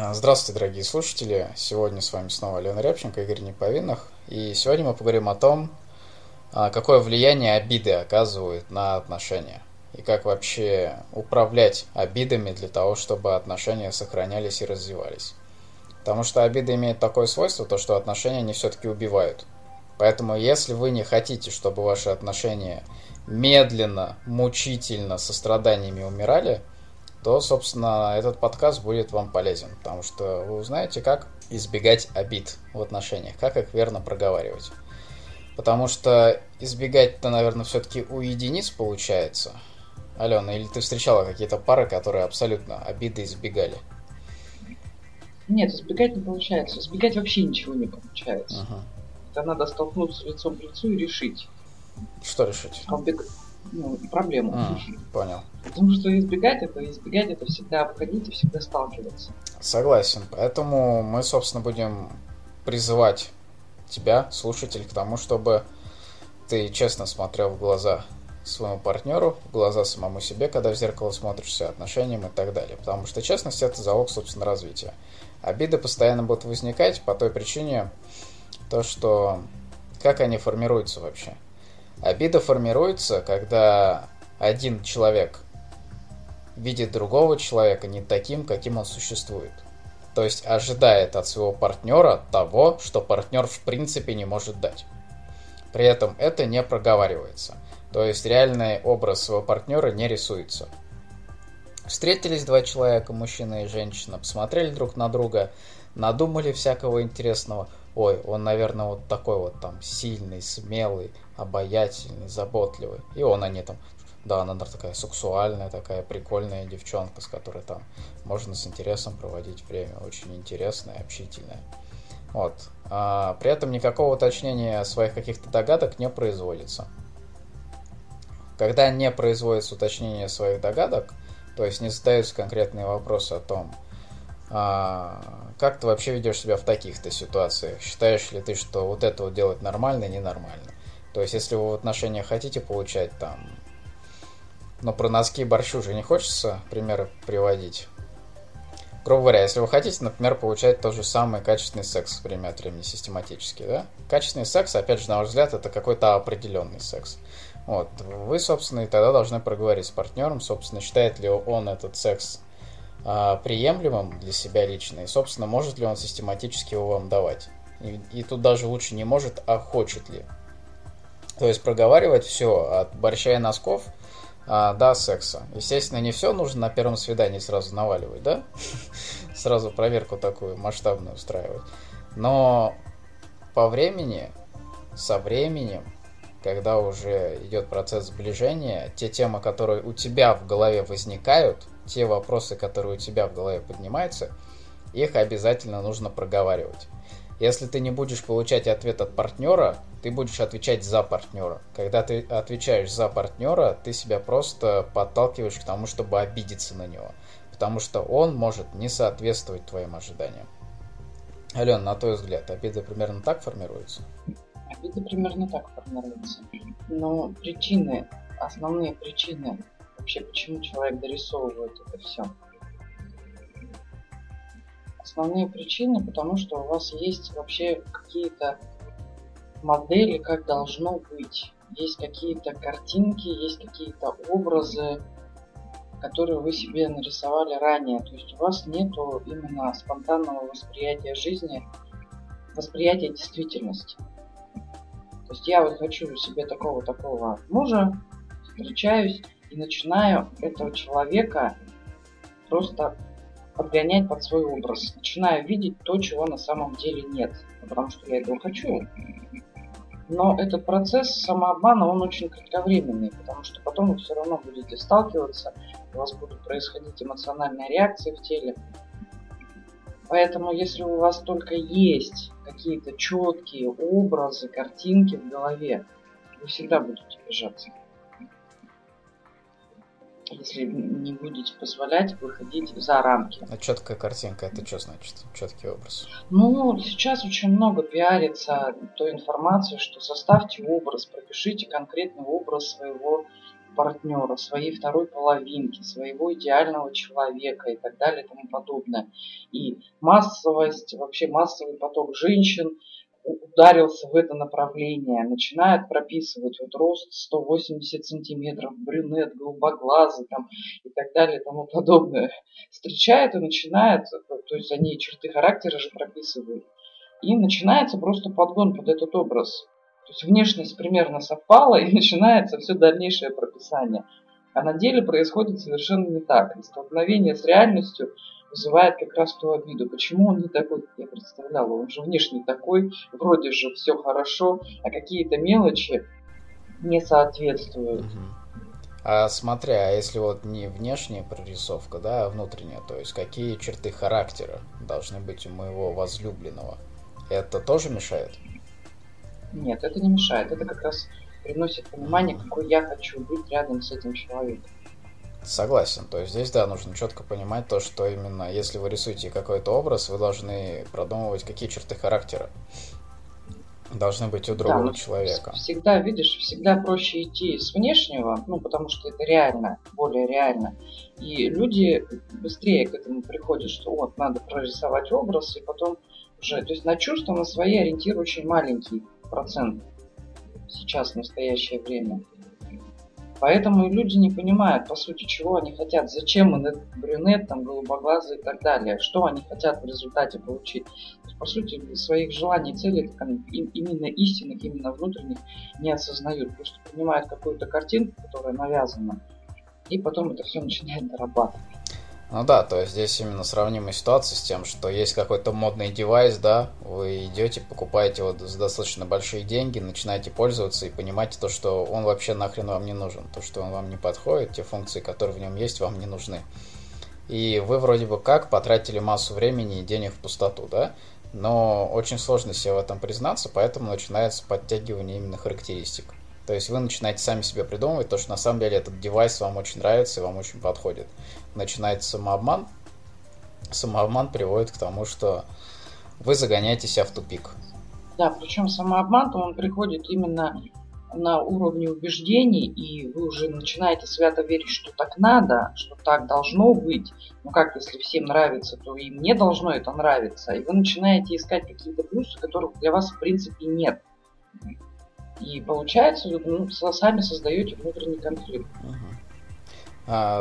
А, здравствуйте, дорогие слушатели. Сегодня с вами снова Лена Рябченко, Игорь Неповинных. И сегодня мы поговорим о том, а, какое влияние обиды оказывают на отношения. И как вообще управлять обидами для того, чтобы отношения сохранялись и развивались. Потому что обида имеет такое свойство, то что отношения они все-таки убивают. Поэтому если вы не хотите, чтобы ваши отношения медленно, мучительно, со страданиями умирали, то, собственно, этот подкаст будет вам полезен, потому что вы узнаете, как избегать обид в отношениях, как их верно проговаривать. Потому что избегать-то, наверное, все-таки у единиц получается. Алена, или ты встречала какие-то пары, которые абсолютно обиды избегали? Нет, избегать не получается. Избегать вообще ничего не получается. Ага. Это надо столкнуться лицом к лицу и решить. Что решить? Обег... Ну, проблему. А, понял. Потому что избегать это, избегать это всегда обходить и всегда сталкиваться. Согласен. Поэтому мы, собственно, будем призывать тебя, слушатель, к тому, чтобы ты честно смотрел в глаза своему партнеру, в глаза самому себе, когда в зеркало смотришься, отношениям и так далее. Потому что честность это залог, собственно, развития. Обиды постоянно будут возникать по той причине, то, что как они формируются вообще. Обида формируется, когда один человек видит другого человека не таким, каким он существует. То есть ожидает от своего партнера того, что партнер в принципе не может дать. При этом это не проговаривается. То есть реальный образ своего партнера не рисуется. Встретились два человека, мужчина и женщина, посмотрели друг на друга, надумали всякого интересного. Ой, он, наверное, вот такой вот там сильный, смелый, обаятельный, заботливый. И он, они там да, она такая сексуальная, такая прикольная девчонка, с которой там можно с интересом проводить время. Очень интересная, общительная. Вот. А, при этом никакого уточнения своих каких-то догадок не производится. Когда не производится уточнение своих догадок, то есть не задаются конкретные вопросы о том, а, как ты вообще ведешь себя в таких-то ситуациях, считаешь ли ты, что вот это вот делать нормально, ненормально. То есть, если вы в отношениях хотите получать там но про носки и борщу уже не хочется примеры приводить. Грубо говоря, если вы хотите, например, получать тот же самый качественный секс время от времени систематически, да? Качественный секс, опять же, на ваш взгляд, это какой-то определенный секс. Вот. Вы, собственно, и тогда должны проговорить с партнером, собственно, считает ли он этот секс приемлемым для себя лично, и, собственно, может ли он систематически его вам давать. И, и тут даже лучше не может, а хочет ли. То есть проговаривать все от борща и носков – а, да, секса. Естественно, не все нужно на первом свидании сразу наваливать, да? Сразу проверку такую масштабную устраивать. Но по времени, со временем, когда уже идет процесс сближения, те темы, которые у тебя в голове возникают, те вопросы, которые у тебя в голове поднимаются, их обязательно нужно проговаривать. Если ты не будешь получать ответ от партнера, ты будешь отвечать за партнера. Когда ты отвечаешь за партнера, ты себя просто подталкиваешь к тому, чтобы обидеться на него. Потому что он может не соответствовать твоим ожиданиям. Алена, на твой взгляд, обиды примерно так формируются? Обиды примерно так формируются. Но причины, основные причины, вообще почему человек дорисовывает это все – основные причины, потому что у вас есть вообще какие-то модели, как должно быть. Есть какие-то картинки, есть какие-то образы, которые вы себе нарисовали ранее. То есть у вас нету именно спонтанного восприятия жизни, восприятия действительности. То есть я вот хочу себе такого-такого мужа, встречаюсь и начинаю этого человека просто подгонять под свой образ. Начинаю видеть то, чего на самом деле нет. Потому что я этого хочу. Но этот процесс самообмана, он очень кратковременный, потому что потом вы все равно будете сталкиваться, у вас будут происходить эмоциональные реакции в теле. Поэтому, если у вас только есть какие-то четкие образы, картинки в голове, вы всегда будете обижаться если не будете позволять выходить за рамки. А четкая картинка, это что значит? Четкий образ? Ну, сейчас очень много пиарится той информации, что составьте образ, пропишите конкретный образ своего партнера, своей второй половинки, своего идеального человека и так далее и тому подобное. И массовость, вообще массовый поток женщин ударился в это направление, начинает прописывать вот рост 180 сантиметров, брюнет, голубоглазый там и так далее и тому подобное. Встречает и начинает, то есть они черты характера же прописывают, и начинается просто подгон под этот образ. То есть внешность примерно совпала, и начинается все дальнейшее прописание. А на деле происходит совершенно не так. И столкновение с реальностью вызывает как раз ту обиду. Почему он не такой, как я представляла? Он же внешне такой, вроде же все хорошо, а какие-то мелочи не соответствуют. А смотря, а если вот не внешняя прорисовка, да, а внутренняя, то есть какие черты характера должны быть у моего возлюбленного, это тоже мешает? Нет, это не мешает. Это как раз приносит понимание, какой я хочу быть рядом с этим человеком. Согласен. То есть здесь, да, нужно четко понимать то, что именно если вы рисуете какой-то образ, вы должны продумывать, какие черты характера должны быть у другого да, человека. Всегда, видишь, всегда проще идти с внешнего, ну, потому что это реально, более реально. И люди быстрее к этому приходят, что вот, надо прорисовать образ, и потом уже, то есть на чувства, на свои ориентир очень маленький процент сейчас, в настоящее время. Поэтому люди не понимают, по сути, чего они хотят, зачем им этот брюнет, там, голубоглазый и так далее, что они хотят в результате получить. То есть, по сути, своих желаний целей именно истинных, именно внутренних не осознают, просто понимают какую-то картинку, которая навязана, и потом это все начинает дорабатывать. Ну да, то есть здесь именно сравнимая ситуация с тем, что есть какой-то модный девайс, да, вы идете, покупаете его за достаточно большие деньги, начинаете пользоваться и понимаете то, что он вообще нахрен вам не нужен, то, что он вам не подходит, те функции, которые в нем есть, вам не нужны. И вы вроде бы как потратили массу времени и денег в пустоту, да, но очень сложно себе в этом признаться, поэтому начинается подтягивание именно характеристик. То есть вы начинаете сами себе придумывать то, что на самом деле этот девайс вам очень нравится и вам очень подходит. Начинается самообман. Самообман приводит к тому, что вы загоняете себя в тупик. Да, причем самообман, то он приходит именно на уровне убеждений, и вы уже начинаете свято верить, что так надо, что так должно быть. Ну как, если всем нравится, то и мне должно это нравиться. И вы начинаете искать какие-то плюсы, которых для вас в принципе нет. И получается, ну, сами создаете внутренний конфликт. Угу.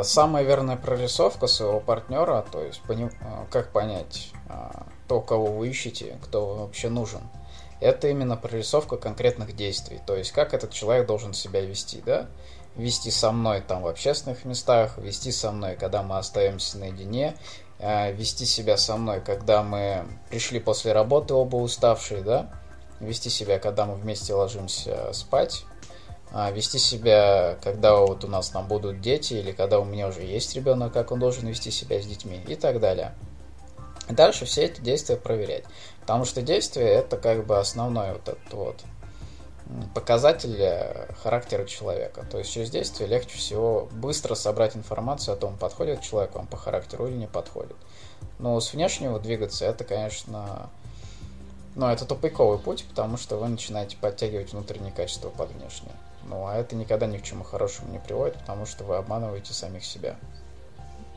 Самая верная прорисовка своего партнера, то есть а, как понять а, то, кого вы ищете, кто вообще нужен, это именно прорисовка конкретных действий. То есть как этот человек должен себя вести, да? Вести со мной там в общественных местах, вести со мной, когда мы остаемся наедине, вести себя со мной, когда мы пришли после работы оба уставшие, да? вести себя, когда мы вместе ложимся спать, а, вести себя, когда вот у нас там будут дети, или когда у меня уже есть ребенок, как он должен вести себя с детьми и так далее. дальше все эти действия проверять. Потому что действие это как бы основной вот этот вот показатель э, характера человека. То есть через действие легче всего быстро собрать информацию о том, подходит человек вам по характеру или не подходит. Но с внешнего двигаться это, конечно, но это тупиковый путь, потому что вы начинаете подтягивать внутренние качества под внешние. Ну, а это никогда ни к чему хорошему не приводит, потому что вы обманываете самих себя.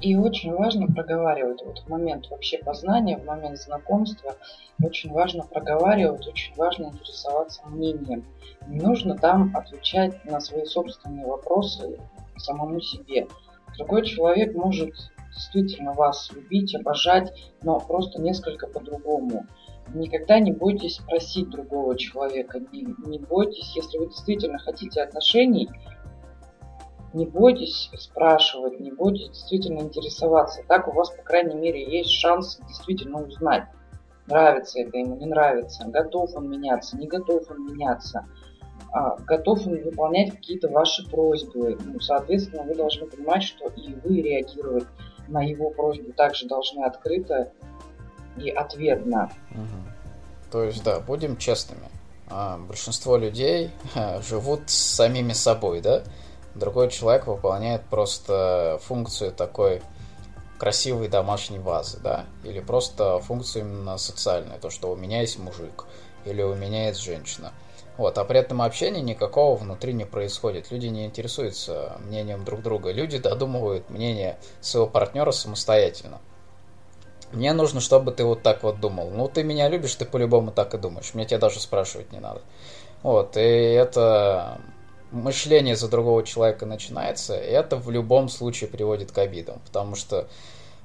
И очень важно проговаривать вот в момент вообще познания, в момент знакомства, очень важно проговаривать, очень важно интересоваться мнением. Не нужно там отвечать на свои собственные вопросы самому себе. Другой человек может действительно вас любить, обожать, но просто несколько по-другому. Никогда не бойтесь просить другого человека, не, не бойтесь, если вы действительно хотите отношений, не бойтесь спрашивать, не бойтесь действительно интересоваться. Так у вас, по крайней мере, есть шанс действительно узнать, нравится это ему, не нравится, готов он меняться, не готов он меняться, а, готов он выполнять какие-то ваши просьбы. Ну, соответственно, вы должны понимать, что и вы реагировать на его просьбу также должны открыто и ответно. Угу. То есть, да, будем честными. А, большинство людей живут с самими собой, да? Другой человек выполняет просто функцию такой красивой домашней вазы, да? Или просто функцию именно социальную, то, что у меня есть мужик, или у меня есть женщина. Вот, а при этом общения никакого внутри не происходит. Люди не интересуются мнением друг друга. Люди додумывают мнение своего партнера самостоятельно. Мне нужно, чтобы ты вот так вот думал. Ну, ты меня любишь, ты по-любому так и думаешь. Мне тебя даже спрашивать не надо. Вот, и это мышление за другого человека начинается, и это в любом случае приводит к обидам. Потому что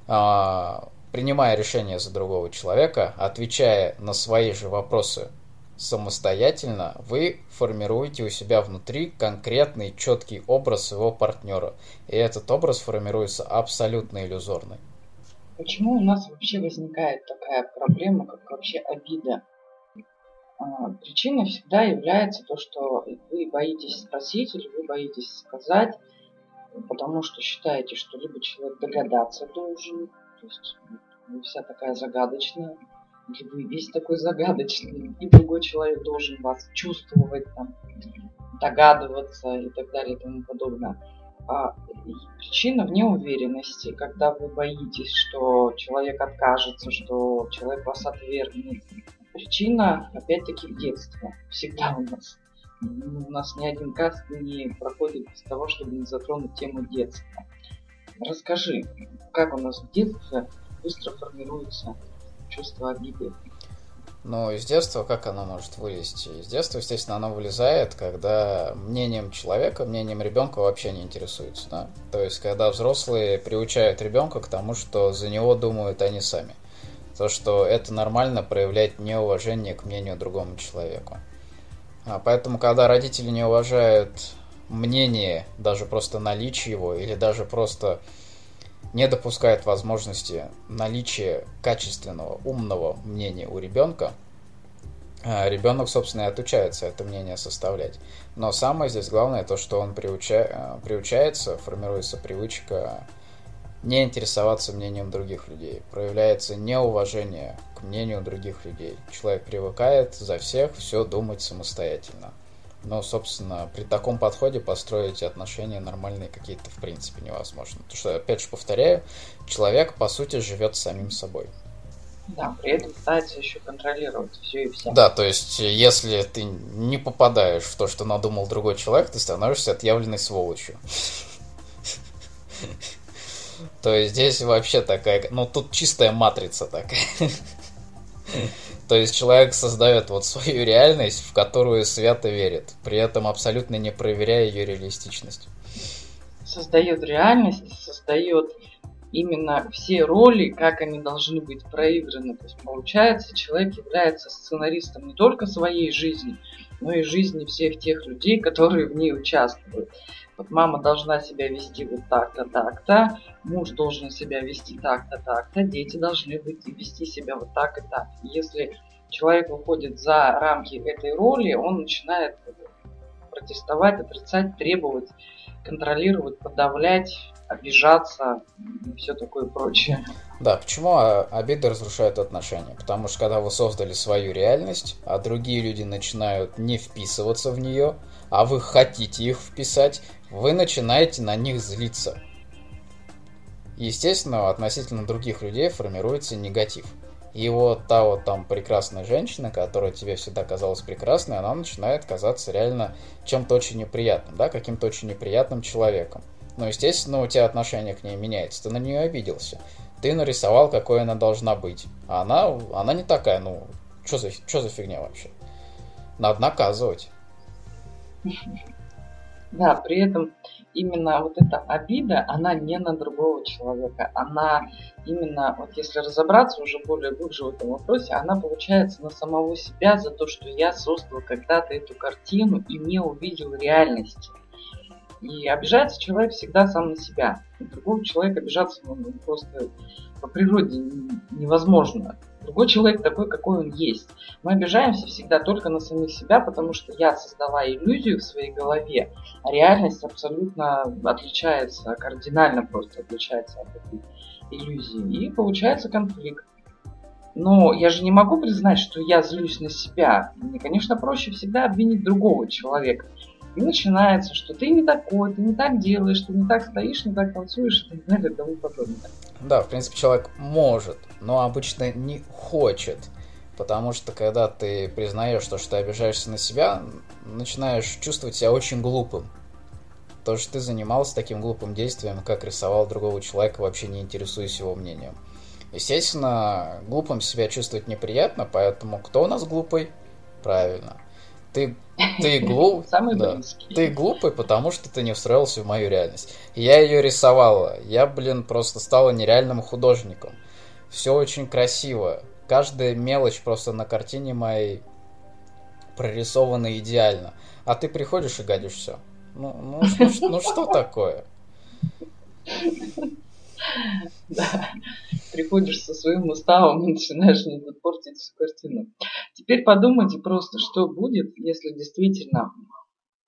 а, принимая решение за другого человека, отвечая на свои же вопросы самостоятельно, вы формируете у себя внутри конкретный четкий образ своего партнера. И этот образ формируется абсолютно иллюзорный. Почему у нас вообще возникает такая проблема, как вообще обида? А, причиной всегда является то, что вы боитесь спросить или вы боитесь сказать, потому что считаете, что либо человек догадаться должен, то есть вы вся такая загадочная, или вы весь такой загадочный, и другой человек должен вас чувствовать, там, догадываться и так далее и тому подобное. А, причина в неуверенности, когда вы боитесь, что человек откажется, что человек вас отвергнет. Причина, опять-таки, в детстве. Всегда у нас. У нас ни один каст не проходит без того, чтобы не затронуть тему детства. Расскажи, как у нас в детстве быстро формируется чувство обиды. Ну, из детства как оно может вылезти? Из детства, естественно, оно вылезает, когда мнением человека, мнением ребенка вообще не интересуется. Да? То есть, когда взрослые приучают ребенка к тому, что за него думают они сами. То, что это нормально проявлять неуважение к мнению другому человеку. А поэтому, когда родители не уважают мнение, даже просто наличие его, или даже просто не допускает возможности наличия качественного, умного мнения у ребенка, а ребенок, собственно, и отучается это мнение составлять. Но самое здесь главное то, что он приуча... Э, приучается, формируется привычка не интересоваться мнением других людей. Проявляется неуважение к мнению других людей. Человек привыкает за всех все думать самостоятельно. Но, собственно, при таком подходе построить отношения нормальные какие-то в принципе невозможно. Потому что, опять же, повторяю, человек, по сути, живет самим собой. Да, при этом пытается еще контролировать все и все. Да, то есть, если ты не попадаешь в то, что надумал другой человек, ты становишься отъявленной сволочью. То есть здесь вообще такая, ну тут чистая матрица такая. То есть человек создает вот свою реальность, в которую свято верит, при этом абсолютно не проверяя ее реалистичность. Создает реальность, создает именно все роли, как они должны быть проиграны. То есть получается, человек является сценаристом не только своей жизни, но и жизни всех тех людей, которые в ней участвуют. Вот мама должна себя вести вот так-то, так-то, муж должен себя вести так-то, так-то, дети должны быть, вести себя вот так и так. Если человек выходит за рамки этой роли, он начинает протестовать, отрицать, требовать, контролировать, подавлять, обижаться и все такое прочее. Да, почему обиды разрушают отношения? Потому что когда вы создали свою реальность, а другие люди начинают не вписываться в нее, а вы хотите их вписать, вы начинаете на них злиться. Естественно, относительно других людей формируется негатив. И вот та вот там прекрасная женщина, которая тебе всегда казалась прекрасной, она начинает казаться реально чем-то очень неприятным, да, каким-то очень неприятным человеком. Но, естественно, у тебя отношение к ней меняется. Ты на нее обиделся. Ты нарисовал, какой она должна быть. А она, она не такая, ну, что за, что за фигня вообще? Надо наказывать. Да, при этом именно вот эта обида, она не на другого человека, она именно, вот если разобраться уже более глубже в этом вопросе, она получается на самого себя за то, что я создал когда-то эту картину и не увидел реальности. И обижается человек всегда сам на себя. Другого человека обижаться ну, просто по природе невозможно. Другой человек такой, какой он есть. Мы обижаемся всегда только на самих себя, потому что я создала иллюзию в своей голове, а реальность абсолютно отличается, кардинально просто отличается от этой иллюзии. И получается конфликт. Но я же не могу признать, что я злюсь на себя. Мне, конечно, проще всегда обвинить другого человека. И начинается, что ты не такой, ты не так делаешь, ты не так стоишь, не так танцуешь и так далее и тому подобное. Да, в принципе, человек может, но обычно не хочет Потому что когда ты признаешь то, что ты обижаешься на себя, начинаешь чувствовать себя очень глупым. То, что ты занимался таким глупым действием, как рисовал другого человека, вообще не интересуясь его мнением. Естественно, глупым себя чувствовать неприятно, поэтому кто у нас глупый? Правильно. Ты, ты, глуп, да, ты глупый, потому что ты не встроился в мою реальность. Я ее рисовала. Я, блин, просто стала нереальным художником. Все очень красиво. Каждая мелочь просто на картине моей прорисована идеально. А ты приходишь и гадишь все. Ну, ну, ну, ну что такое? Да. Приходишь со своим уставом и начинаешь не портить всю картину. Теперь подумайте просто, что будет, если действительно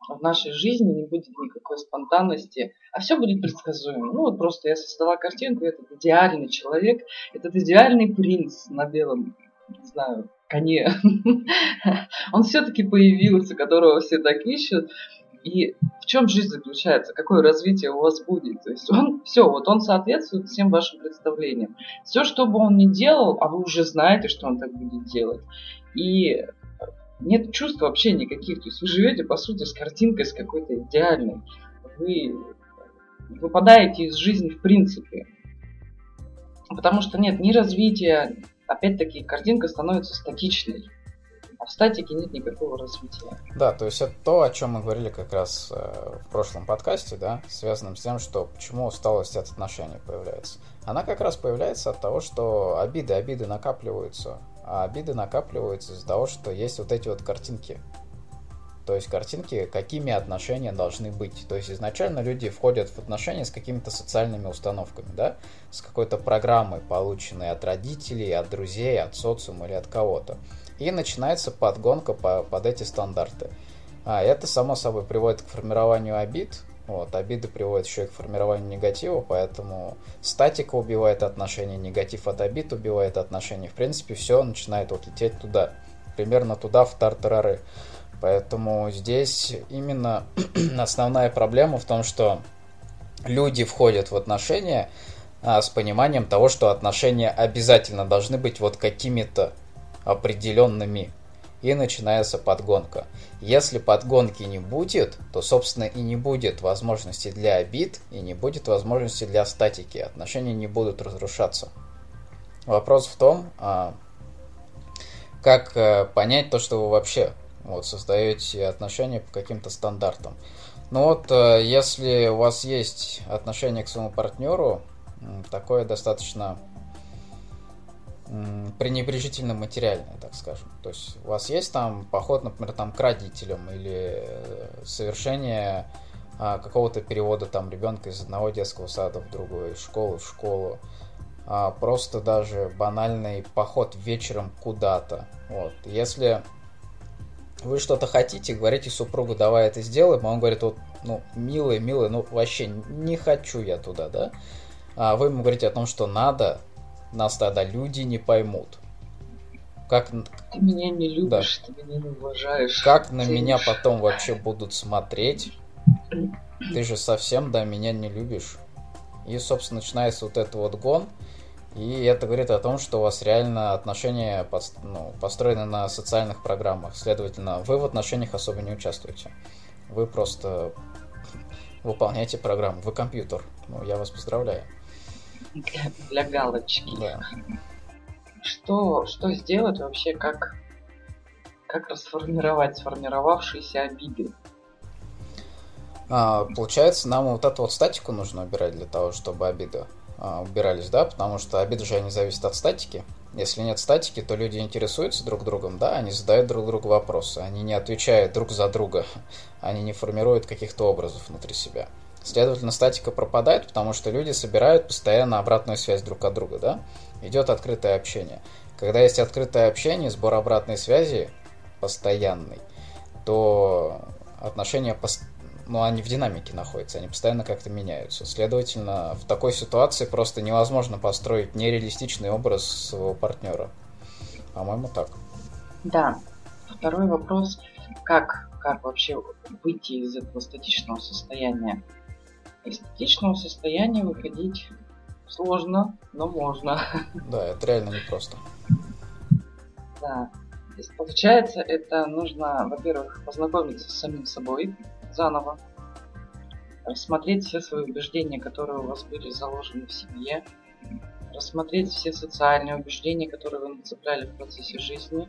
в нашей жизни не будет никакой спонтанности, а все будет предсказуемо. Ну вот просто я создала картинку, этот идеальный человек, этот идеальный принц на белом, не знаю, коне. Он все-таки появился, которого все так ищут. И в чем жизнь заключается, какое развитие у вас будет. То есть он все, вот он соответствует всем вашим представлениям. Все, что бы он ни делал, а вы уже знаете, что он так будет делать. И нет чувств вообще никаких. То есть вы живете, по сути, с картинкой, с какой-то идеальной. Вы выпадаете из жизни в принципе. Потому что нет ни развития, опять-таки картинка становится статичной. В статике нет никакого развития. Да, то есть это то, о чем мы говорили как раз э, в прошлом подкасте, да, связанном с тем, что почему усталость от отношений появляется. Она как раз появляется от того, что обиды, обиды накапливаются. А обиды накапливаются из-за того, что есть вот эти вот картинки. То есть картинки, какими отношения должны быть. То есть изначально люди входят в отношения с какими-то социальными установками, да, с какой-то программой, полученной от родителей, от друзей, от социума или от кого-то. И начинается подгонка по, под эти стандарты. А это, само собой, приводит к формированию обид. Вот, обиды приводят еще и к формированию негатива, поэтому статика убивает отношения, негатив от обид убивает отношения. В принципе, все начинает вот лететь туда. Примерно туда, в тартарары. Поэтому здесь именно основная проблема в том, что люди входят в отношения а, с пониманием того, что отношения обязательно должны быть вот какими-то определенными. И начинается подгонка. Если подгонки не будет, то, собственно, и не будет возможности для обид, и не будет возможности для статики. Отношения не будут разрушаться. Вопрос в том, а, как э, понять то, что вы вообще вот, создаете отношения по каким-то стандартам. Ну вот, э, если у вас есть отношение к своему партнеру, такое достаточно пренебрежительно материальное, так скажем. То есть у вас есть там поход, например, там к родителям или э, совершение а, какого-то перевода там ребенка из одного детского сада в другой, из школы в школу, а, просто даже банальный поход вечером куда-то. Вот. Если вы что-то хотите, говорите супругу, давай это сделаем, а он говорит, вот, ну, милый, милый, ну, вообще не хочу я туда, да? А вы ему говорите о том, что надо, нас тогда люди не поймут. Как... Ты меня не любишь, да. ты меня не уважаешь. Как на меня потом вообще будут смотреть? Ты же совсем, да, меня не любишь. И, собственно, начинается вот этот вот гон. И это говорит о том, что у вас реально отношения ну, построены на социальных программах. Следовательно, вы в отношениях особо не участвуете. Вы просто выполняете программу. Вы компьютер. Ну, я вас поздравляю. Для, для галочки. Да. Что, что сделать вообще, как, как расформировать сформировавшиеся обиды? А, получается, нам вот эту вот статику нужно убирать для того, чтобы обиды а, убирались, да, потому что обиды же не зависят от статики. Если нет статики, то люди интересуются друг другом, да, они задают друг другу вопросы, они не отвечают друг за друга, они не формируют каких-то образов внутри себя. Следовательно, статика пропадает, потому что люди собирают постоянно обратную связь друг от друга, да? Идет открытое общение. Когда есть открытое общение, сбор обратной связи постоянный, то отношения, ну, они в динамике находятся, они постоянно как-то меняются. Следовательно, в такой ситуации просто невозможно построить нереалистичный образ своего партнера. По-моему, так. Да. Второй вопрос, как, как вообще выйти из этого статичного состояния? Из статичного состояния выходить сложно, но можно. Да, это реально непросто. Да. Получается, это нужно, во-первых, познакомиться с самим собой заново, рассмотреть все свои убеждения, которые у вас были заложены в семье, рассмотреть все социальные убеждения, которые вы нацепляли в процессе жизни,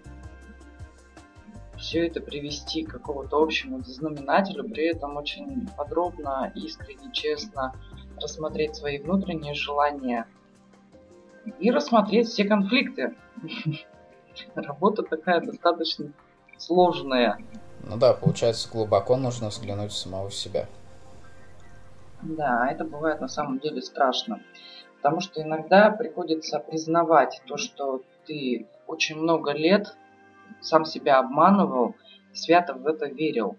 все это привести к какому-то общему знаменателю, при этом очень подробно, искренне, честно рассмотреть свои внутренние желания и рассмотреть все конфликты. Работа такая достаточно сложная. Ну да, получается, глубоко нужно взглянуть в самого себя. Да, это бывает на самом деле страшно. Потому что иногда приходится признавать то, что ты очень много лет сам себя обманывал, свято в это верил.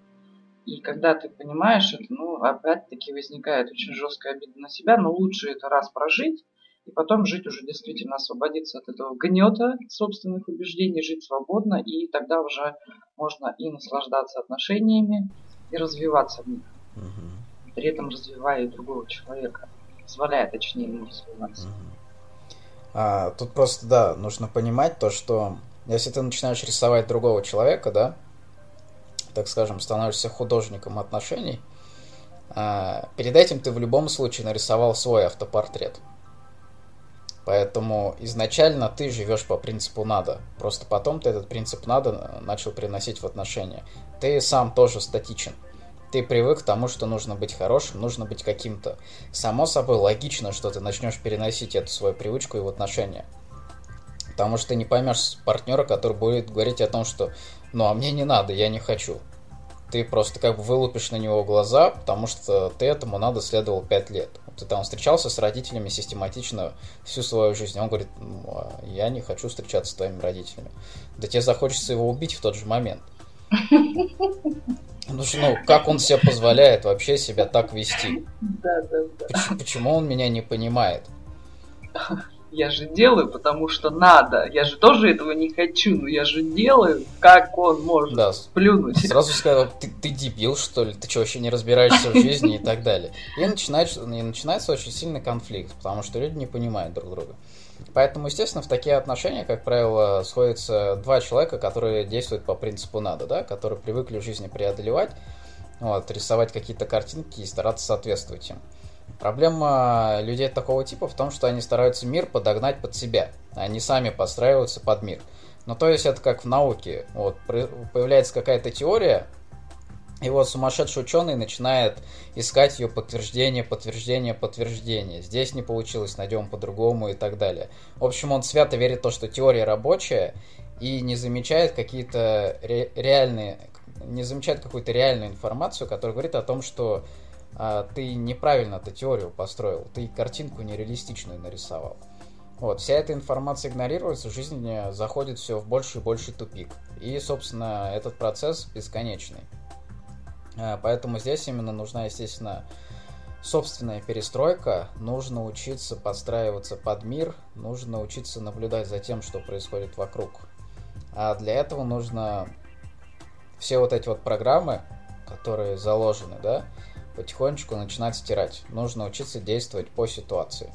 И когда ты понимаешь это, ну, опять-таки возникает очень жесткая обида на себя, но лучше это раз прожить, и потом жить уже действительно освободиться от этого гнета собственных убеждений, жить свободно, и тогда уже можно и наслаждаться отношениями, и развиваться в них. Угу. При этом развивая и другого человека, позволяя точнее ему развиваться. Угу. А, тут просто, да, нужно понимать то, что если ты начинаешь рисовать другого человека, да, так скажем, становишься художником отношений, а, перед этим ты в любом случае нарисовал свой автопортрет. Поэтому изначально ты живешь по принципу надо. Просто потом ты этот принцип надо начал приносить в отношения. Ты сам тоже статичен. Ты привык к тому, что нужно быть хорошим, нужно быть каким-то. Само собой логично, что ты начнешь переносить эту свою привычку и в отношения. Потому что ты не поймешь партнера, который будет говорить о том, что ну а мне не надо, я не хочу. Ты просто как бы вылупишь на него глаза, потому что ты этому надо следовал 5 лет. Ты там встречался с родителями систематично всю свою жизнь. Он говорит, ну, а я не хочу встречаться с твоими родителями. Да тебе захочется его убить в тот же момент. Ну, ну, как он себе позволяет вообще себя так вести? Да, да, да. Почему, почему он меня не понимает? Я же делаю, потому что надо. Я же тоже этого не хочу, но я же делаю, как он может да, плюнуть. Сразу сказал, ты, ты дебил, что ли, ты что, вообще не разбираешься в жизни и так далее. И начинается, и начинается очень сильный конфликт, потому что люди не понимают друг друга. Поэтому, естественно, в такие отношения, как правило, сходятся два человека, которые действуют по принципу надо, да, которые привыкли в жизни преодолевать, вот, рисовать какие-то картинки и стараться соответствовать им. Проблема людей такого типа в том, что они стараются мир подогнать под себя. Они сами подстраиваются под мир. Ну, то есть это как в науке. Вот, появляется какая-то теория, и вот сумасшедший ученый начинает искать ее подтверждение, подтверждение, подтверждение. Здесь не получилось, найдем по-другому и так далее. В общем, он свято верит в то, что теория рабочая, и не замечает какие-то ре- реальные, не замечает какую-то реальную информацию, которая говорит о том, что ты неправильно эту теорию построил, ты картинку нереалистичную нарисовал. Вот, вся эта информация игнорируется, в жизни заходит все в больше и больше тупик. И, собственно, этот процесс бесконечный. А, поэтому здесь именно нужна, естественно, собственная перестройка, нужно учиться подстраиваться под мир, нужно учиться наблюдать за тем, что происходит вокруг. А для этого нужно все вот эти вот программы, которые заложены, да, потихонечку начинать стирать. Нужно учиться действовать по ситуации.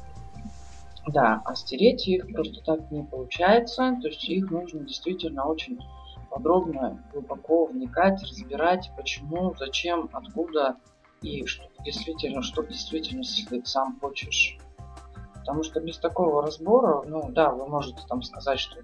Да, а стереть их просто так не получается. То есть их нужно действительно очень подробно, глубоко вникать, разбирать, почему, зачем, откуда и что действительно, что действительно ты сам хочешь. Потому что без такого разбора, ну да, вы можете там сказать, что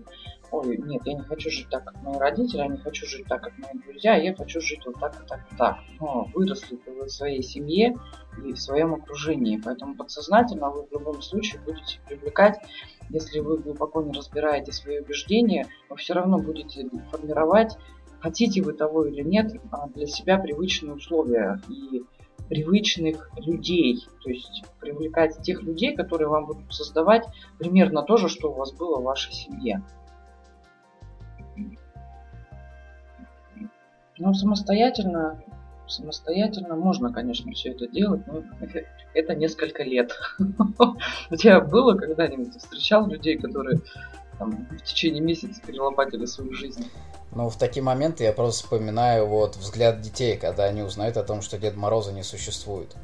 ой, нет, я не хочу жить так, как мои родители, я не хочу жить так, как мои друзья, я хочу жить вот так так так. Но выросли вы в своей семье и в своем окружении, поэтому подсознательно вы в любом случае будете привлекать, если вы глубоко не разбираете свои убеждения, вы все равно будете формировать, хотите вы того или нет, а, для себя привычные условия и привычных людей, то есть привлекать тех людей, которые вам будут создавать примерно то же, что у вас было в вашей семье. Ну, самостоятельно, самостоятельно можно, конечно, все это делать, но это несколько лет. У тебя было когда-нибудь встречал людей, которые там, в течение месяца перелопатили свою жизнь? Ну, в такие моменты я просто вспоминаю вот взгляд детей, когда они узнают о том, что Дед Мороза не существует.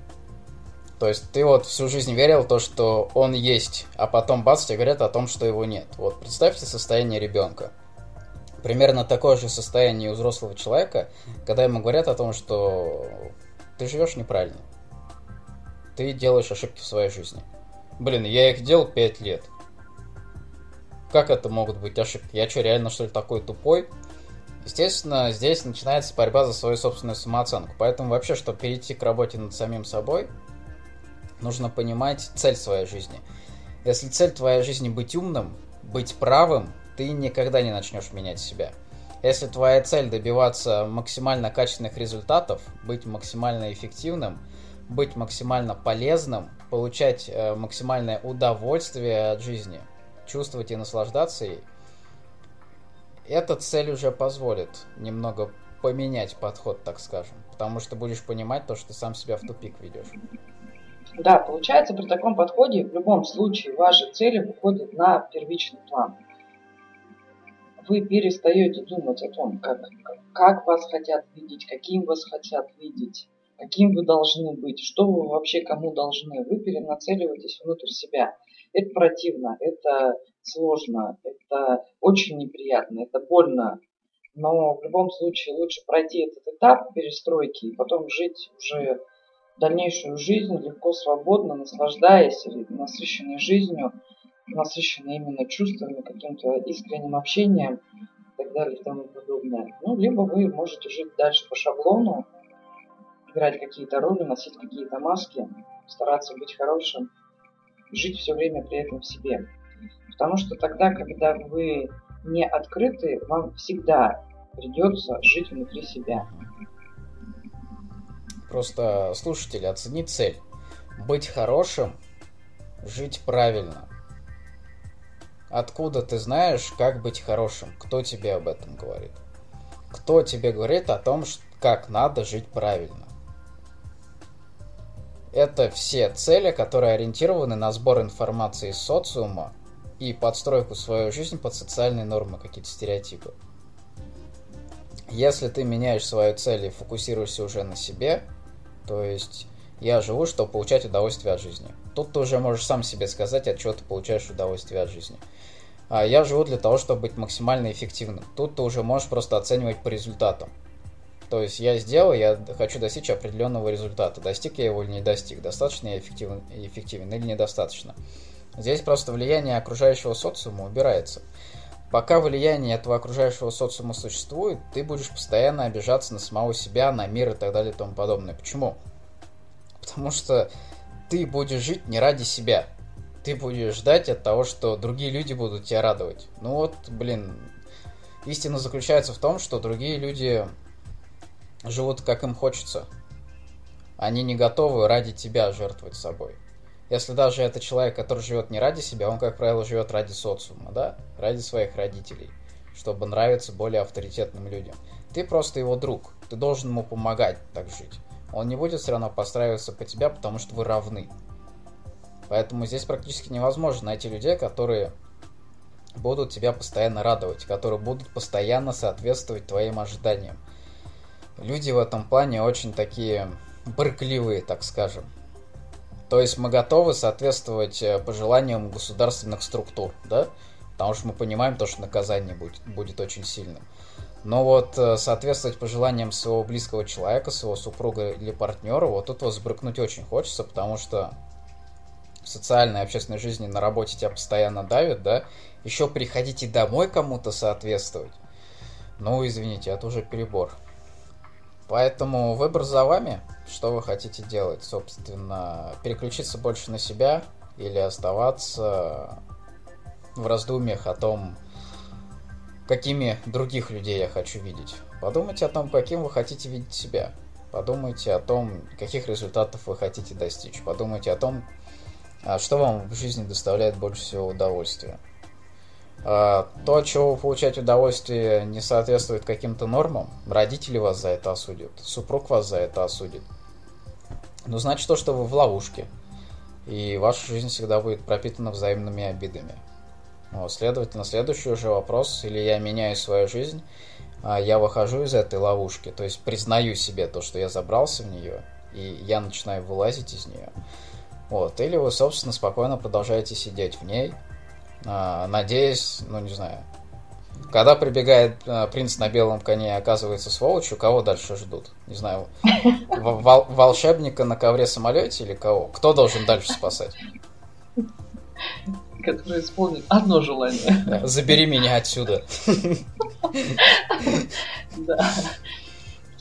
То есть ты вот всю жизнь верил в то, что он есть, а потом бац, тебе говорят о том, что его нет. Вот представьте состояние ребенка примерно такое же состояние у взрослого человека, когда ему говорят о том, что ты живешь неправильно. Ты делаешь ошибки в своей жизни. Блин, я их делал 5 лет. Как это могут быть ошибки? Я что, реально что ли такой тупой? Естественно, здесь начинается борьба за свою собственную самооценку. Поэтому вообще, чтобы перейти к работе над самим собой, нужно понимать цель своей жизни. Если цель твоей жизни быть умным, быть правым, ты никогда не начнешь менять себя. Если твоя цель добиваться максимально качественных результатов, быть максимально эффективным, быть максимально полезным, получать э, максимальное удовольствие от жизни, чувствовать и наслаждаться ей, эта цель уже позволит немного поменять подход, так скажем. Потому что будешь понимать то, что ты сам себя в тупик ведешь. Да, получается, при таком подходе в любом случае ваши цели выходят на первичный план. Вы перестаете думать о том, как, как вас хотят видеть, каким вас хотят видеть, каким вы должны быть, что вы вообще кому должны. Вы перенацеливаетесь внутрь себя. Это противно, это сложно, это очень неприятно, это больно. Но в любом случае лучше пройти этот этап перестройки и потом жить уже дальнейшую жизнь легко, свободно, наслаждаясь насыщенной жизнью, насыщенной именно чувствами, каким-то искренним общением и так далее и тому подобное. Ну, либо вы можете жить дальше по шаблону, играть какие-то роли, носить какие-то маски, стараться быть хорошим, жить все время при этом в себе. Потому что тогда, когда вы не открыты, вам всегда придется жить внутри себя. Просто слушатели, оцени цель. Быть хорошим, жить правильно. Откуда ты знаешь, как быть хорошим? Кто тебе об этом говорит? Кто тебе говорит о том, как надо жить правильно? Это все цели, которые ориентированы на сбор информации из социума и подстройку свою жизнь под социальные нормы, какие-то стереотипы. Если ты меняешь свою цель и фокусируешься уже на себе, то есть я живу, чтобы получать удовольствие от жизни. Тут ты уже можешь сам себе сказать, от чего ты получаешь удовольствие от жизни. А я живу для того, чтобы быть максимально эффективным. Тут ты уже можешь просто оценивать по результатам. То есть я сделал, я хочу достичь определенного результата. Достиг я его или не достиг, достаточно я эффективен, эффективен или недостаточно. Здесь просто влияние окружающего социума убирается. Пока влияние этого окружающего социума существует, ты будешь постоянно обижаться на самого себя, на мир и так далее и тому подобное. Почему? Потому что ты будешь жить не ради себя. Ты будешь ждать от того, что другие люди будут тебя радовать. Ну вот, блин, истина заключается в том, что другие люди живут как им хочется. Они не готовы ради тебя жертвовать собой. Если даже это человек, который живет не ради себя, он, как правило, живет ради социума, да, ради своих родителей, чтобы нравиться более авторитетным людям. Ты просто его друг, ты должен ему помогать так жить. Он не будет все равно подстраиваться по тебя, потому что вы равны. Поэтому здесь практически невозможно найти людей, которые будут тебя постоянно радовать, которые будут постоянно соответствовать твоим ожиданиям. Люди в этом плане очень такие брыкливые, так скажем. То есть мы готовы соответствовать э, пожеланиям государственных структур, да? Потому что мы понимаем то, что наказание будет, будет очень сильным. Но вот э, соответствовать пожеланиям своего близкого человека, своего супруга или партнера, вот тут возбрыкнуть очень хочется, потому что в социальной и общественной жизни на работе тебя постоянно давят, да? Еще приходите домой кому-то соответствовать. Ну, извините, это уже перебор. Поэтому выбор за вами, что вы хотите делать. Собственно, переключиться больше на себя или оставаться в раздумьях о том, какими других людей я хочу видеть. Подумайте о том, каким вы хотите видеть себя. Подумайте о том, каких результатов вы хотите достичь. Подумайте о том, а, что вам в жизни доставляет больше всего удовольствия. А, то, от чего вы получаете удовольствие, не соответствует каким-то нормам, родители вас за это осудят, супруг вас за это осудит. Ну, значит то, что вы в ловушке, и ваша жизнь всегда будет пропитана взаимными обидами. Вот, следовательно, следующий уже вопрос, или я меняю свою жизнь, а я выхожу из этой ловушки, то есть признаю себе то, что я забрался в нее, и я начинаю вылазить из нее. Вот, или вы, собственно, спокойно продолжаете сидеть в ней, а, надеюсь, ну не знаю, Когда прибегает э, принц на белом коне и оказывается сволочью, кого дальше ждут? Не знаю, вол- волшебника на ковре самолете или кого? Кто должен дальше спасать? Который исполнит одно желание. Забери меня отсюда. Да.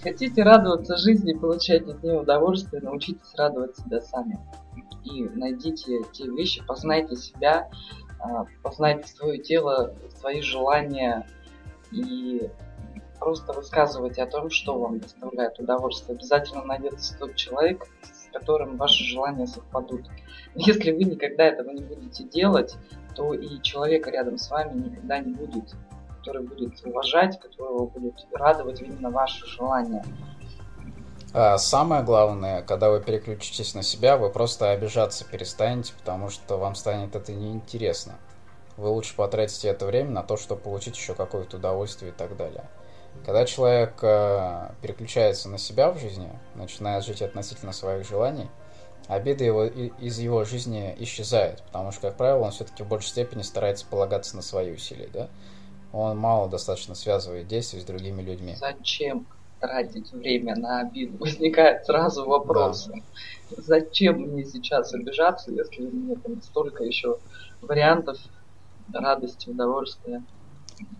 Хотите радоваться жизни, получать от нее удовольствие, научитесь радовать себя сами. И найдите те вещи, познайте себя, а, познайте свое тело, свои желания и просто высказывайте о том, что вам доставляет удовольствие. Обязательно найдется тот человек, с которым ваши желания совпадут. Если вы никогда этого не будете делать, то и человека рядом с вами никогда не будет который будет уважать, которого будет радовать именно ваши желания. А самое главное, когда вы переключитесь на себя, вы просто обижаться перестанете, потому что вам станет это неинтересно. Вы лучше потратите это время на то, чтобы получить еще какое-то удовольствие и так далее. Когда человек э, переключается на себя в жизни, начинает жить относительно своих желаний, обида его, из его жизни исчезает, потому что, как правило, он все-таки в большей степени старается полагаться на свои усилия, да? он мало достаточно связывает действия с другими людьми. Зачем тратить время на обиду? Возникает сразу вопрос. Да. Зачем мне сейчас обижаться, если у меня там столько еще вариантов радости, удовольствия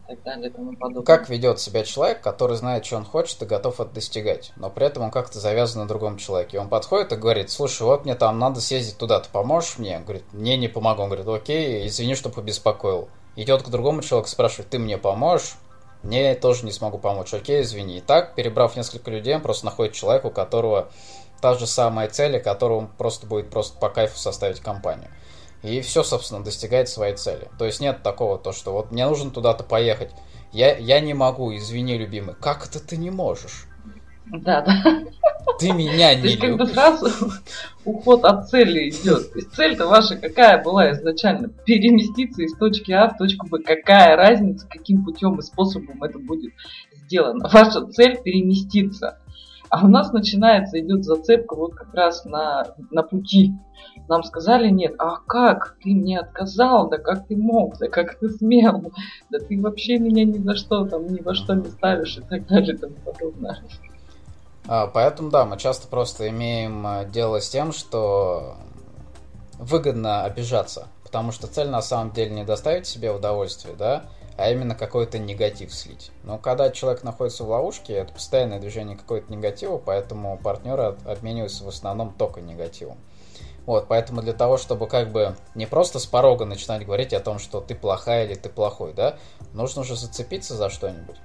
так далее и тому подобное. Как ведет себя человек, который знает, что он хочет и готов это достигать, но при этом он как-то завязан на другом человеке. Он подходит и говорит, слушай, вот мне там надо съездить туда, ты поможешь мне? Говорит, мне не помогу. Он говорит, окей, извини, что побеспокоил идет к другому человеку, спрашивает, ты мне поможешь? Мне тоже не смогу помочь. Окей, извини. И так, перебрав несколько людей, он просто находит человека, у которого та же самая цель, которому просто будет просто по кайфу составить компанию. И все, собственно, достигает своей цели. То есть нет такого, то, что вот мне нужно туда-то поехать. Я, я не могу, извини, любимый. Как это ты не можешь? Да, да. Ты меня не любишь. как бы сразу уход от цели идет. То есть цель-то ваша какая была изначально? Переместиться из точки А в точку Б. Какая разница, каким путем и способом это будет сделано? Ваша цель переместиться. А у нас начинается, идет зацепка вот как раз на, на пути. Нам сказали нет, а как? Ты мне отказал, да как ты мог, да как ты смел, да ты вообще меня ни за что там, ни во что не ставишь и так далее и тому подобное. А, поэтому, да, мы часто просто имеем э, дело с тем, что выгодно обижаться, потому что цель на самом деле не доставить себе удовольствие, да, а именно какой-то негатив слить. Но когда человек находится в ловушке, это постоянное движение какого-то негатива, поэтому партнеры обмениваются в основном только негативом. Вот, поэтому для того, чтобы как бы не просто с порога начинать говорить о том, что ты плохая или ты плохой, да, нужно же зацепиться за что-нибудь.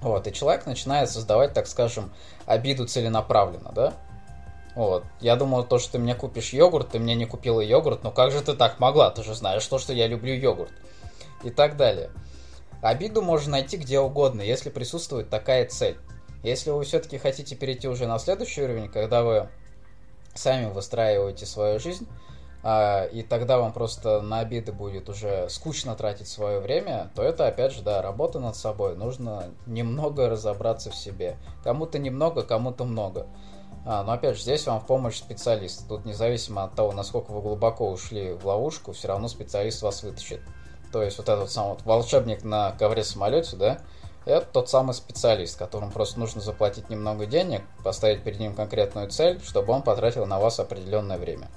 Вот, и человек начинает создавать, так скажем, обиду целенаправленно, да? Вот. Я думал, то, что ты мне купишь йогурт, ты мне не купила йогурт, но как же ты так могла? Ты же знаешь то, что я люблю йогурт. И так далее. Обиду можно найти где угодно, если присутствует такая цель. Если вы все-таки хотите перейти уже на следующий уровень, когда вы сами выстраиваете свою жизнь, а, и тогда вам просто на обиды будет уже скучно тратить свое время, то это, опять же, да, работа над собой. Нужно немного разобраться в себе. Кому-то немного, кому-то много. А, но опять же, здесь вам в помощь специалист. Тут независимо от того, насколько вы глубоко ушли в ловушку, все равно специалист вас вытащит. То есть вот этот самый вот волшебник на ковре самолете, да, это тот самый специалист, которому просто нужно заплатить немного денег, поставить перед ним конкретную цель, чтобы он потратил на вас определенное время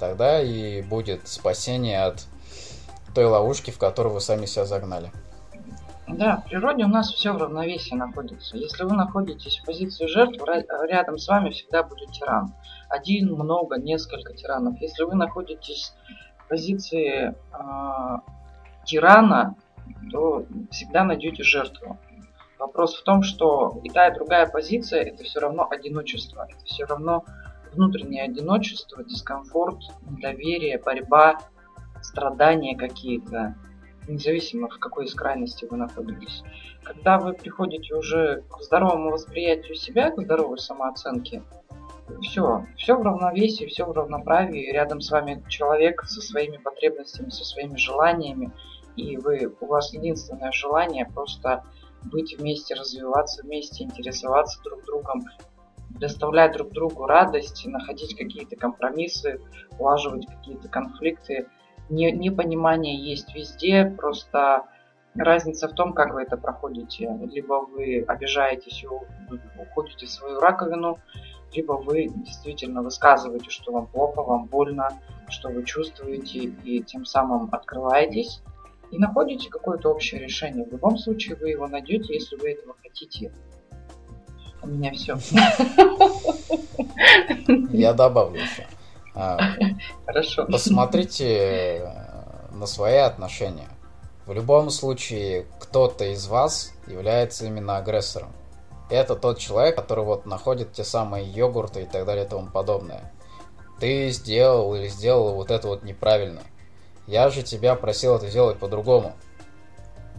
тогда и будет спасение от той ловушки, в которую вы сами себя загнали. Да, в природе у нас все в равновесии находится. Если вы находитесь в позиции жертвы, рядом с вами всегда будет тиран. Один, много, несколько тиранов. Если вы находитесь в позиции э, тирана, то всегда найдете жертву. Вопрос в том, что и та, и другая позиция это все равно одиночество, это все равно внутреннее одиночество, дискомфорт, недоверие, борьба, страдания какие-то, независимо в какой из крайности вы находитесь. Когда вы приходите уже к здоровому восприятию себя, к здоровой самооценке, все, все в равновесии, все в равноправии, рядом с вами человек со своими потребностями, со своими желаниями, и вы, у вас единственное желание просто быть вместе, развиваться вместе, интересоваться друг другом, доставлять друг другу радость, находить какие-то компромиссы, улаживать какие-то конфликты. Не, непонимание есть везде, просто Разница в том, как вы это проходите. Либо вы обижаетесь и уходите в свою раковину, либо вы действительно высказываете, что вам плохо, вам больно, что вы чувствуете, и тем самым открываетесь и находите какое-то общее решение. В любом случае вы его найдете, если вы этого хотите. У меня все. Я добавлю еще. А, Хорошо. Посмотрите на свои отношения. В любом случае, кто-то из вас является именно агрессором. Это тот человек, который вот находит те самые йогурты и так далее и тому подобное. Ты сделал или сделала вот это вот неправильно. Я же тебя просил это делать по-другому.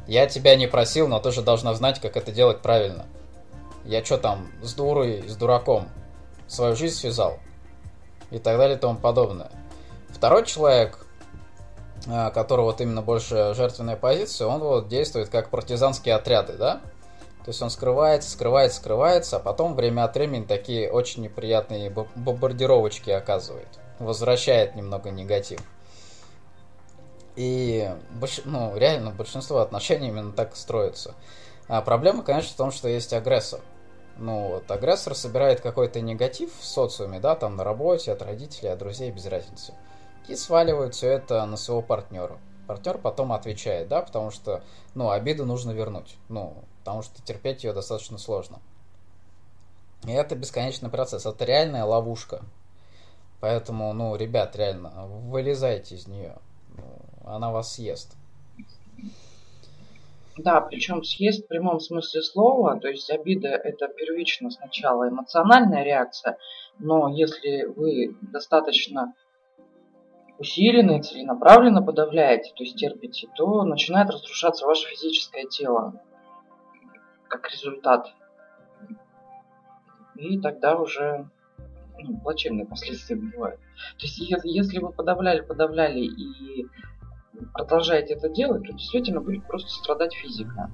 Я тебя не просил, но ты же должна знать, как это делать правильно. Я что там, с дурой, с дураком свою жизнь связал? И так далее и тому подобное. Второй человек, а, который вот именно больше жертвенная позиция, он вот действует как партизанские отряды, да? То есть он скрывается, скрывается, скрывается, а потом время от времени такие очень неприятные бомбардировочки оказывает. Возвращает немного негатив. И ну, реально большинство отношений именно так строится. А проблема, конечно, в том, что есть агрессор. Ну, вот агрессор собирает какой-то негатив в социуме, да, там на работе, от родителей, от друзей, без разницы. И сваливают все это на своего партнера. Партнер потом отвечает, да, потому что, ну, обиду нужно вернуть. Ну, потому что терпеть ее достаточно сложно. И это бесконечный процесс, это реальная ловушка. Поэтому, ну, ребят, реально, вылезайте из нее. Она вас съест. Да, причем съест в прямом смысле слова, то есть обида это первично сначала эмоциональная реакция, но если вы достаточно усиленно и целенаправленно подавляете, то есть терпите, то начинает разрушаться ваше физическое тело как результат. И тогда уже ну, плачевные последствия бывают. То есть если вы подавляли, подавляли и продолжаете это делать, то действительно будет просто страдать физика.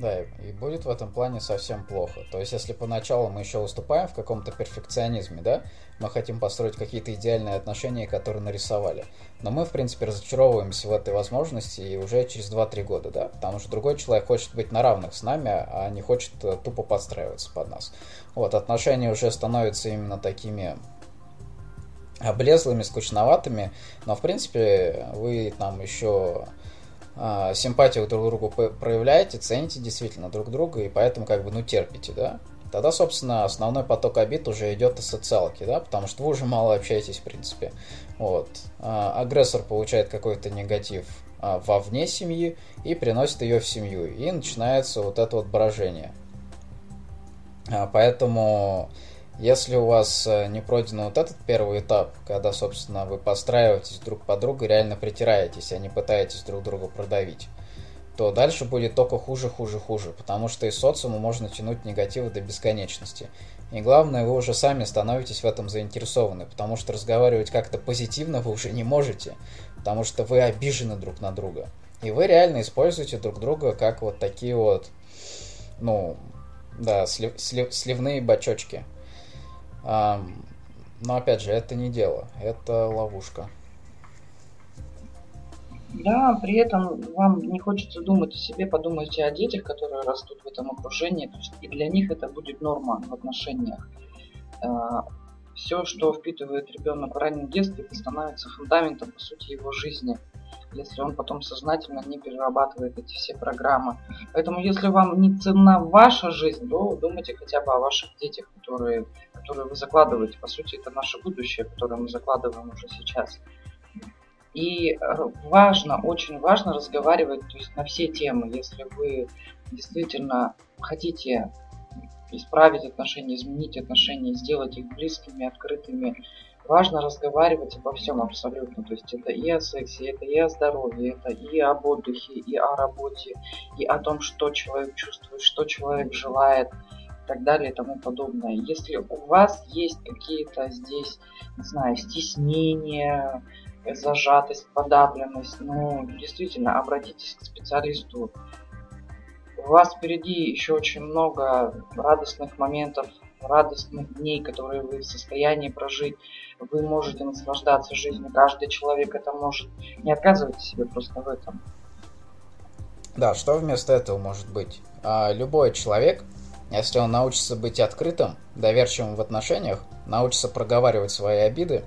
Да, и будет в этом плане совсем плохо. То есть, если поначалу мы еще выступаем в каком-то перфекционизме, да, мы хотим построить какие-то идеальные отношения, которые нарисовали. Но мы, в принципе, разочаровываемся в этой возможности и уже через 2-3 года, да, потому что другой человек хочет быть на равных с нами, а не хочет э, тупо подстраиваться под нас. Вот, отношения уже становятся именно такими облезлыми, скучноватыми, но, в принципе, вы там еще а, симпатию друг к другу проявляете, цените действительно друг друга, и поэтому как бы, ну, терпите, да? Тогда, собственно, основной поток обид уже идет из социалки, да, потому что вы уже мало общаетесь, в принципе. Вот. А, агрессор получает какой-то негатив а, вовне семьи и приносит ее в семью. И начинается вот это вот брожение. Поэтому если у вас э, не пройден вот этот первый этап, когда, собственно, вы подстраиваетесь друг под друга, реально притираетесь, а не пытаетесь друг друга продавить, то дальше будет только хуже, хуже, хуже, потому что из социума можно тянуть негативы до бесконечности. И главное, вы уже сами становитесь в этом заинтересованы, потому что разговаривать как-то позитивно вы уже не можете, потому что вы обижены друг на друга. И вы реально используете друг друга как вот такие вот, ну, да, слив, слив, сливные бачочки. Но опять же, это не дело, это ловушка. Да, при этом вам не хочется думать о себе, подумайте о детях, которые растут в этом окружении, то есть и для них это будет норма в отношениях. А, Все, что впитывает ребенок в раннем детстве, становится фундаментом, по сути, его жизни если он потом сознательно не перерабатывает эти все программы. Поэтому если вам не ценна ваша жизнь, то думайте хотя бы о ваших детях, которые, которые вы закладываете. По сути, это наше будущее, которое мы закладываем уже сейчас. И важно, очень важно разговаривать то есть, на все темы. Если вы действительно хотите исправить отношения, изменить отношения, сделать их близкими, открытыми, важно разговаривать обо всем абсолютно. То есть это и о сексе, это и о здоровье, это и об отдыхе, и о работе, и о том, что человек чувствует, что человек желает и так далее и тому подобное. Если у вас есть какие-то здесь, не знаю, стеснения, зажатость, подавленность, ну, действительно, обратитесь к специалисту. У вас впереди еще очень много радостных моментов радостных дней, которые вы в состоянии прожить. Вы можете наслаждаться жизнью. Каждый человек это может. Не отказывайте себе просто в этом. Да, что вместо этого может быть? А, любой человек, если он научится быть открытым, доверчивым в отношениях, научится проговаривать свои обиды,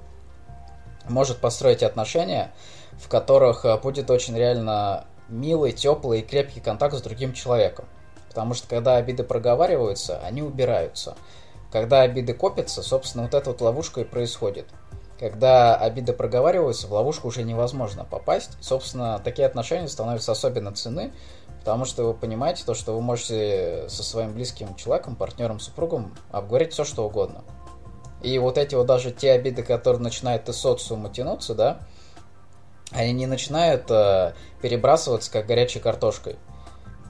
может построить отношения, в которых а, будет очень реально милый, теплый и крепкий контакт с другим человеком. Потому что когда обиды проговариваются, они убираются. Когда обиды копятся, собственно, вот эта вот ловушка и происходит. Когда обиды проговариваются, в ловушку уже невозможно попасть. Собственно, такие отношения становятся особенно ценны, потому что вы понимаете то, что вы можете со своим близким человеком, партнером, супругом обговорить все, что угодно. И вот эти вот даже те обиды, которые начинают из социума тянуться, да, они не начинают э, перебрасываться как горячей картошкой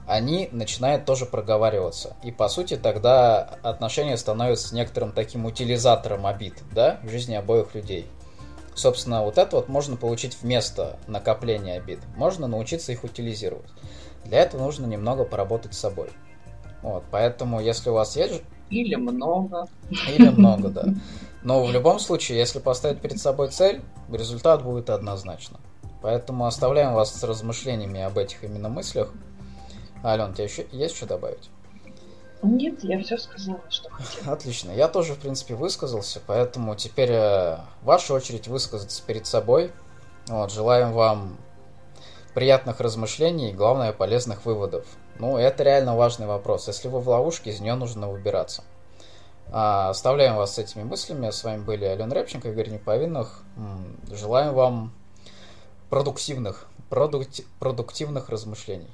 они начинают тоже проговариваться. И по сути тогда отношения становятся некоторым таким утилизатором обид, да, в жизни обоих людей. Собственно, вот это вот можно получить вместо накопления обид. Можно научиться их утилизировать. Для этого нужно немного поработать с собой. Вот, поэтому, если у вас есть... Или много. Или много, да. Но в любом случае, если поставить перед собой цель, результат будет однозначно. Поэтому оставляем вас с размышлениями об этих именно мыслях. Ален, у тебя еще есть что добавить? Нет, я все сказала, что хотела. Отлично. Я тоже, в принципе, высказался, поэтому теперь э, ваша очередь высказаться перед собой. Вот, желаем вам приятных размышлений и, главное, полезных выводов. Ну, это реально важный вопрос. Если вы в ловушке, из нее нужно выбираться. А, оставляем вас с этими мыслями. С вами были Ален Репченко, Игорь Неповинных. Желаем вам продуктивных, продукти- продуктивных размышлений.